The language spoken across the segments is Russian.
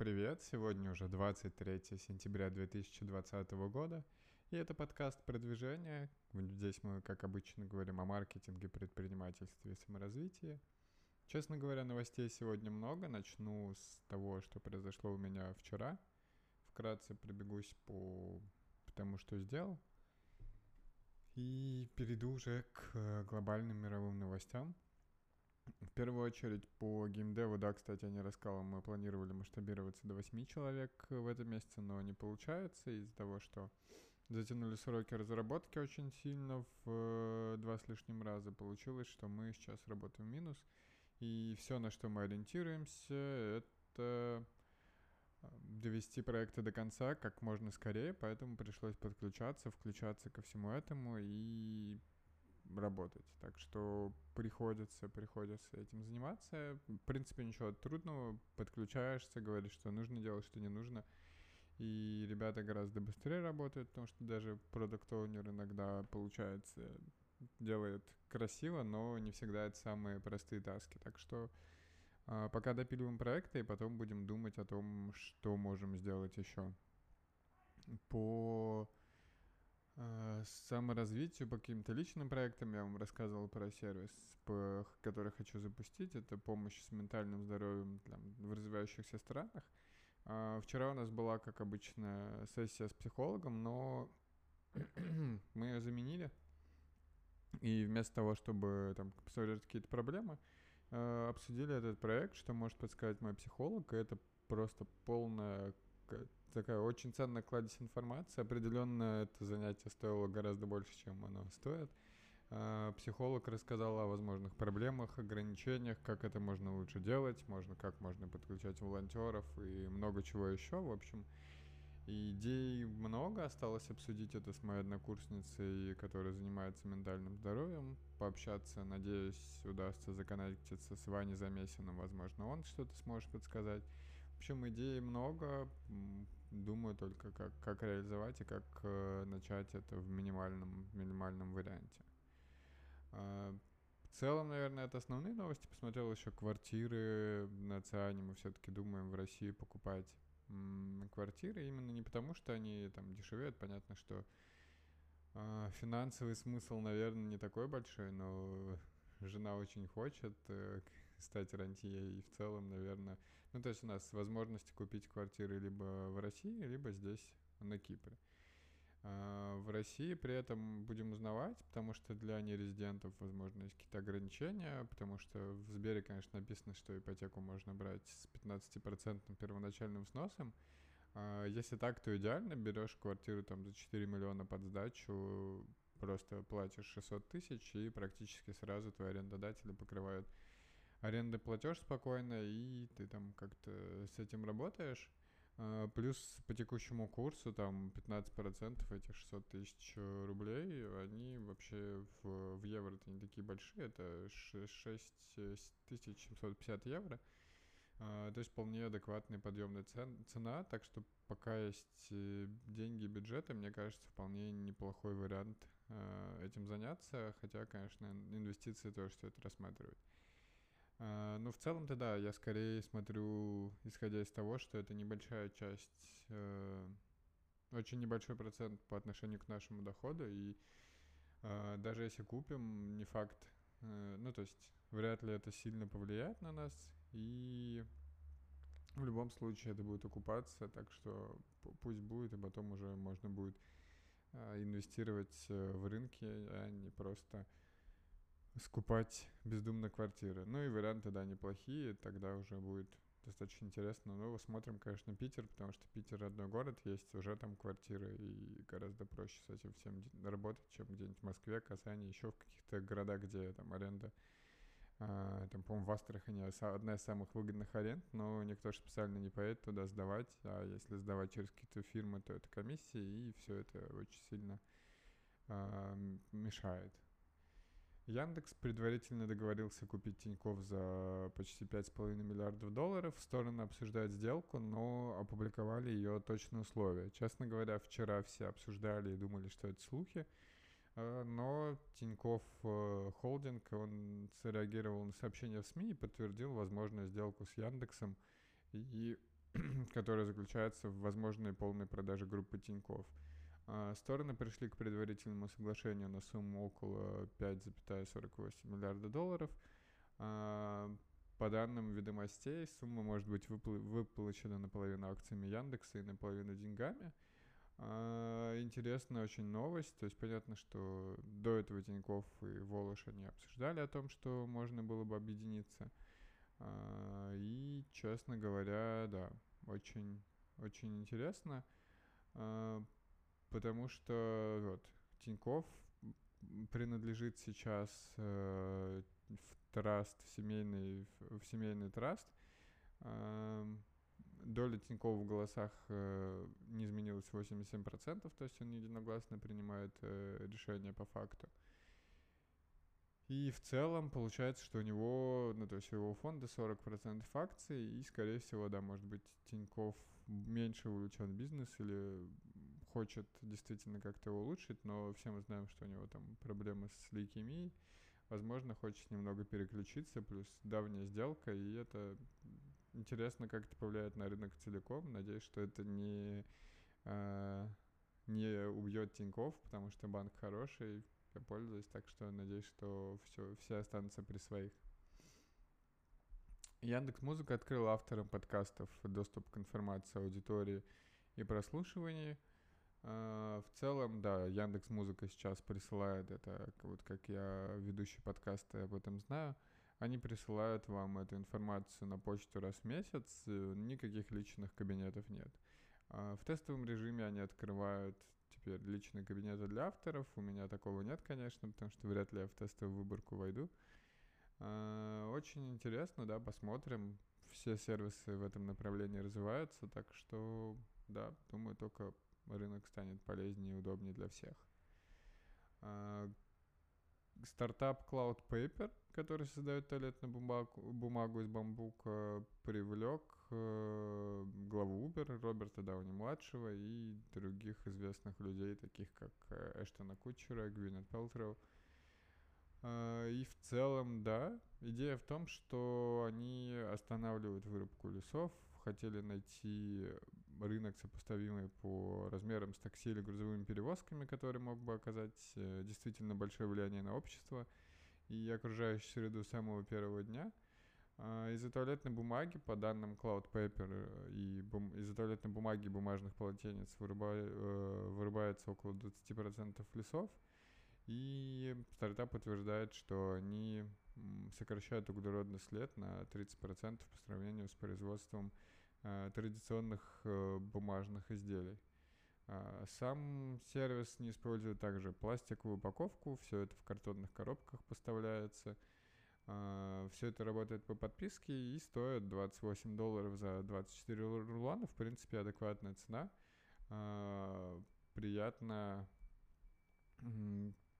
привет! Сегодня уже 23 сентября 2020 года, и это подкаст продвижения. Здесь мы, как обычно, говорим о маркетинге, предпринимательстве и саморазвитии. Честно говоря, новостей сегодня много. Начну с того, что произошло у меня вчера. Вкратце пробегусь по тому, что сделал. И перейду уже к глобальным мировым новостям. В первую очередь по геймдеву, да, кстати, я не мы планировали масштабироваться до 8 человек в этом месяце, но не получается из-за того, что затянули сроки разработки очень сильно в э, два с лишним раза. Получилось, что мы сейчас работаем в минус. И все, на что мы ориентируемся, это э, довести проекты до конца как можно скорее, поэтому пришлось подключаться, включаться ко всему этому и работать. Так что приходится, приходится этим заниматься. В принципе, ничего трудного. Подключаешься, говоришь, что нужно делать, что не нужно. И ребята гораздо быстрее работают, потому что даже продукт оунер иногда получается делает красиво, но не всегда это самые простые таски. Так что а, пока допиливаем проекты, и потом будем думать о том, что можем сделать еще. По саморазвитию, по каким-то личным проектам я вам рассказывал про сервис, по, который хочу запустить. Это помощь с ментальным здоровьем там, в развивающихся странах. А, вчера у нас была, как обычно, сессия с психологом, но мы ее заменили. И вместо того, чтобы там посмотреть какие-то проблемы, э, обсудили этот проект, что может подсказать мой психолог. И это просто полная такая очень ценная кладезь информации. Определенно это занятие стоило гораздо больше, чем оно стоит. Э, психолог рассказал о возможных проблемах, ограничениях, как это можно лучше делать, можно, как можно подключать волонтеров и много чего еще. В общем, идей много, осталось обсудить это с моей однокурсницей, которая занимается ментальным здоровьем, пообщаться, надеюсь, удастся законнектиться с Ваней Замесиным, возможно, он что-то сможет подсказать. Общем, идей много, думаю только, как, как реализовать и как э, начать это в минимальном, минимальном варианте. Э, в целом, наверное, это основные новости. Посмотрел еще квартиры на Циане. Мы все-таки думаем в России покупать квартиры. Именно не потому, что они там дешевеют. Понятно, что э, финансовый смысл, наверное, не такой большой, но жена очень хочет э, стать рантье. И в целом, наверное... Ну, то есть у нас возможность купить квартиры либо в России, либо здесь, на Кипре. А, в России при этом будем узнавать, потому что для нерезидентов, возможно, есть какие-то ограничения, потому что в Сбере, конечно, написано, что ипотеку можно брать с 15% первоначальным сносом. А, если так, то идеально. Берешь квартиру там за 4 миллиона под сдачу, просто платишь 600 тысяч, и практически сразу твои арендодатели покрывают аренды платеж спокойно, и ты там как-то с этим работаешь. А, плюс по текущему курсу там 15% этих 600 тысяч рублей, они вообще в, в евро это не такие большие, это 6750 евро. А, то есть вполне адекватная подъемная цен, цена, так что пока есть э, деньги бюджета, мне кажется, вполне неплохой вариант а, этим заняться, хотя, конечно, инвестиции тоже стоит рассматривать. А, ну, в целом-то да, я скорее смотрю, исходя из того, что это небольшая часть, э, очень небольшой процент по отношению к нашему доходу, и э, даже если купим, не факт, э, ну, то есть вряд ли это сильно повлияет на нас, и в любом случае это будет окупаться, так что пусть будет, и потом уже можно будет э, инвестировать э, в рынки, а не просто скупать бездумно квартиры. Ну и варианты, да, неплохие, тогда уже будет достаточно интересно. Но смотрим, конечно, Питер, потому что Питер родной город, есть уже там квартиры, и гораздо проще с этим всем работать, чем где-нибудь в Москве, Казани, еще в каких-то городах, где там аренда Uh, там, по-моему, в Астрахани одна из самых выгодных аренд, но никто же специально не поедет туда сдавать, а если сдавать через какие-то фирмы, то это комиссии, и все это очень сильно uh, мешает. Яндекс предварительно договорился купить Тиньков за почти 5,5 миллиардов долларов. Стороны обсуждают сделку, но опубликовали ее точные условия. Честно говоря, вчера все обсуждали и думали, что это слухи. Э, но Тиньков э, Холдинг, он среагировал на сообщение в СМИ и подтвердил возможную сделку с Яндексом. И которая заключается в возможной полной продаже группы Тинькофф. А, стороны пришли к предварительному соглашению на сумму около 5,48 миллиарда долларов. А, по данным ведомостей, сумма может быть выпл- выплачена наполовину акциями Яндекса и наполовину деньгами. А, интересная очень новость. То есть понятно, что до этого Тиньков и Волош они обсуждали о том, что можно было бы объединиться. И, честно говоря, да, очень, очень интересно, потому что вот Тиньков принадлежит сейчас э, в траст, в семейный, в семейный траст. Доля Тинькова в голосах э, не изменилась 87%, то есть он единогласно принимает э, решение по факту. И в целом получается, что у него, ну то есть у его фонда 40% акций, и скорее всего, да, может быть, Тиньков меньше увлечен бизнес или хочет действительно как-то его улучшить, но все мы знаем, что у него там проблемы с лейкемией, возможно, хочет немного переключиться, плюс давняя сделка, и это интересно, как это повлияет на рынок целиком. Надеюсь, что это не, э, не убьет Тиньков, потому что банк хороший, я пользуюсь, так что надеюсь, что все, все останутся при своих. Яндекс Музыка открыл авторам подкастов доступ к информации аудитории и прослушивании. Uh, в целом, да, Яндекс Музыка сейчас присылает это, вот как я ведущий подкаста об этом знаю, они присылают вам эту информацию на почту раз в месяц, никаких личных кабинетов нет. Uh, в тестовом режиме они открывают теперь личные кабинеты для авторов. У меня такого нет, конечно, потому что вряд ли я в тестовую выборку войду. Uh, очень интересно, да, посмотрим. Все сервисы в этом направлении развиваются, так что, да, думаю, только рынок станет полезнее и удобнее для всех. Uh, стартап Cloud Paper, который создает туалетную бумагу, бумагу из бамбука, привлек э, главу Uber Роберта Дауни-младшего и других известных людей, таких как э, Эштона Кучера, Гвинет Пелтроу. Э, и в целом, да, идея в том, что они останавливают вырубку лесов, хотели найти рынок, сопоставимый по размерам с такси или грузовыми перевозками, который мог бы оказать э, действительно большое влияние на общество и окружающую среду с самого первого дня. А, из-за туалетной бумаги, по данным Cloud Paper, э, и бум- из-за туалетной бумаги и бумажных полотенец вырубай, э, вырубается около 20% лесов. И стартап утверждает, что они сокращают углеродный след на 30% по сравнению с производством традиционных э, бумажных изделий. Э, сам сервис не использует также пластиковую упаковку, все это в картонных коробках поставляется. Э, все это работает по подписке и стоит 28 долларов за 24 рулона, в принципе адекватная цена. Э, приятно,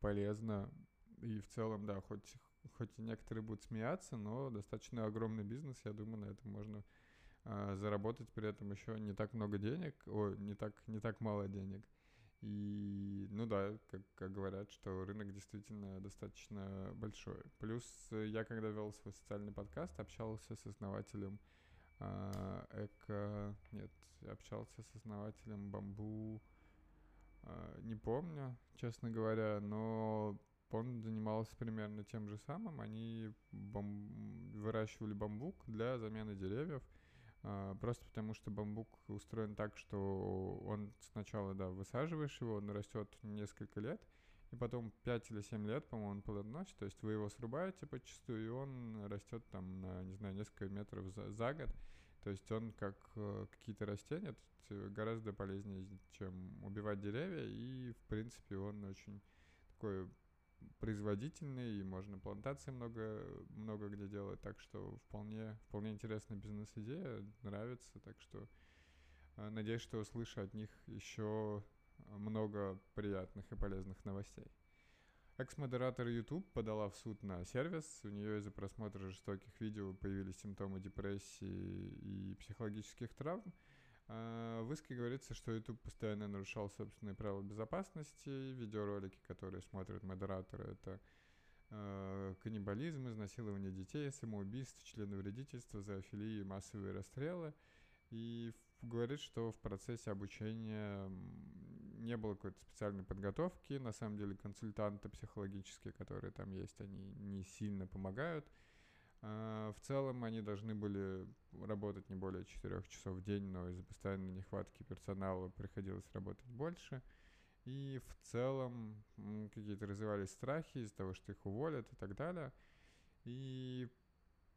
полезно и в целом, да, хоть хоть и некоторые будут смеяться, но достаточно огромный бизнес, я думаю, на этом можно заработать при этом еще не так много денег, о, не так, не так мало денег. И, ну да, как, как говорят, что рынок действительно достаточно большой. Плюс я, когда вел свой социальный подкаст, общался с основателем э, эко... Нет, общался с основателем бамбу... Э, не помню, честно говоря, но он занимался примерно тем же самым. Они бам... выращивали бамбук для замены деревьев. Uh, просто потому что бамбук устроен так, что он сначала, да, высаживаешь его, он растет несколько лет, и потом 5 или 7 лет, по-моему, он плодоносит, то есть вы его срубаете почастую, и он растет там на, не знаю, несколько метров за, за год. То есть он как э, какие-то растения гораздо полезнее, чем убивать деревья, и в принципе он очень такой производительный, и можно плантации много, много где делать, так что вполне, вполне интересная бизнес-идея, нравится, так что э, надеюсь, что услышу от них еще много приятных и полезных новостей. Экс-модератор YouTube подала в суд на сервис. У нее из-за просмотра жестоких видео появились симптомы депрессии и психологических травм. А, в иске говорится, что YouTube постоянно нарушал собственные правила безопасности. Видеоролики, которые смотрят модераторы, это э, каннибализм, изнасилование детей, самоубийство, членовредительство, зоофилии массовые расстрелы. И говорит, что в процессе обучения не было какой-то специальной подготовки. На самом деле консультанты психологические, которые там есть, они не сильно помогают. А, в целом они должны были работать не более 4 часов в день, но из-за постоянной нехватки персонала приходилось работать больше. И в целом какие-то развивались страхи из-за того, что их уволят и так далее. И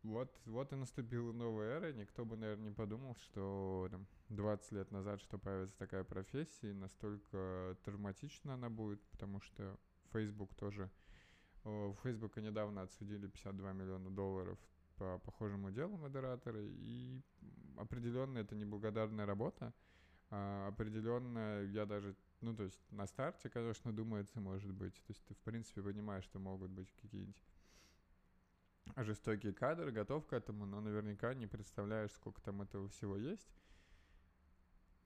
вот, вот и наступила новая эра. Никто бы, наверное, не подумал, что там, 20 лет назад, что появится такая профессия, и настолько травматична она будет, потому что Facebook тоже у Фейсбука недавно отсудили 52 миллиона долларов по похожему делу модераторы, и определенно это неблагодарная работа. А определенно я даже, ну, то есть на старте, конечно, думается, может быть. То есть ты, в принципе, понимаешь, что могут быть какие-нибудь жестокие кадры, готов к этому, но наверняка не представляешь, сколько там этого всего есть.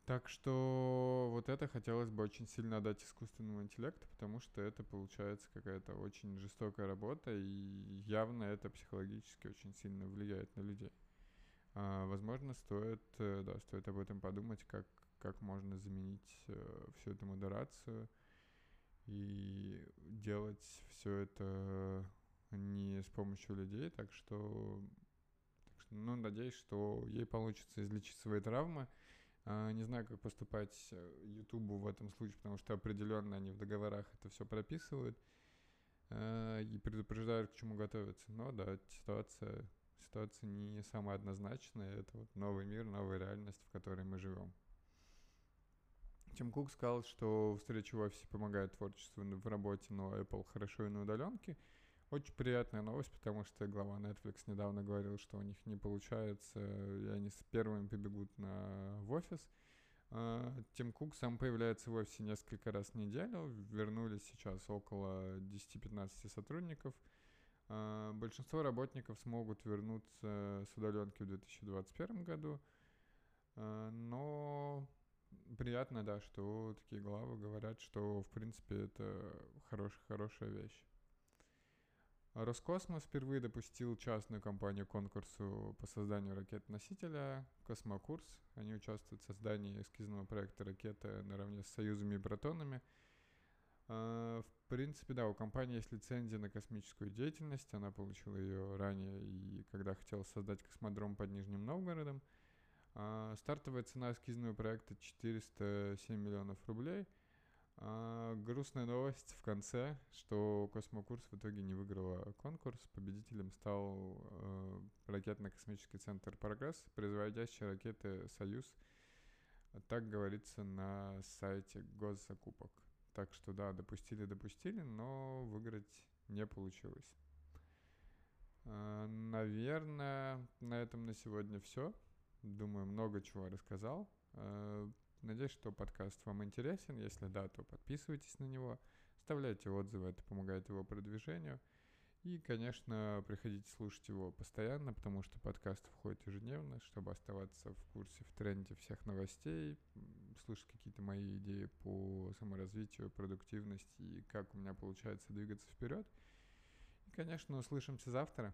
Так что вот это хотелось бы очень сильно отдать искусственному интеллекту, потому что это получается какая-то очень жестокая работа, и явно это психологически очень сильно влияет на людей. А, возможно, стоит, э, да, стоит об этом подумать, как, как можно заменить э, всю эту модерацию и делать все это не с помощью людей, так что, так что ну, надеюсь, что ей получится излечить свои травмы, не знаю, как поступать Ютубу в этом случае, потому что определенно они в договорах это все прописывают а, и предупреждают, к чему готовиться. Но да, ситуация, ситуация не самая однозначная. Это вот новый мир, новая реальность, в которой мы живем. Тим Кук сказал, что встреча в офисе помогает творчеству в работе, но Apple хорошо и на удаленке — очень приятная новость, потому что глава Netflix недавно говорил, что у них не получается, и они с первыми побегут на, в офис. А, Тим Кук сам появляется в офисе несколько раз в неделю. Вернулись сейчас около 10-15 сотрудников. А, большинство работников смогут вернуться с удаленки в 2021 году. А, но приятно, да, что такие главы говорят, что в принципе это хорош, хорошая вещь. Роскосмос впервые допустил частную компанию конкурсу по созданию ракет-носителя «Космокурс». Они участвуют в создании эскизного проекта ракеты наравне с союзами и протонами. А, в принципе, да, у компании есть лицензия на космическую деятельность. Она получила ее ранее и когда хотела создать космодром под Нижним Новгородом. А, стартовая цена эскизного проекта 407 миллионов рублей – а, грустная новость в конце, что Космокурс в итоге не выиграла конкурс. Победителем стал э, ракетно-космический центр «Прогресс», производящий ракеты «Союз». Так говорится на сайте госзакупок. Так что да, допустили-допустили, но выиграть не получилось. Э, наверное, на этом на сегодня все. Думаю, много чего рассказал. Надеюсь, что подкаст вам интересен. Если да, то подписывайтесь на него, оставляйте отзывы, это помогает его продвижению. И, конечно, приходите слушать его постоянно, потому что подкаст входит ежедневно, чтобы оставаться в курсе, в тренде всех новостей, слышать какие-то мои идеи по саморазвитию, продуктивности и как у меня получается двигаться вперед. И, конечно, услышимся завтра.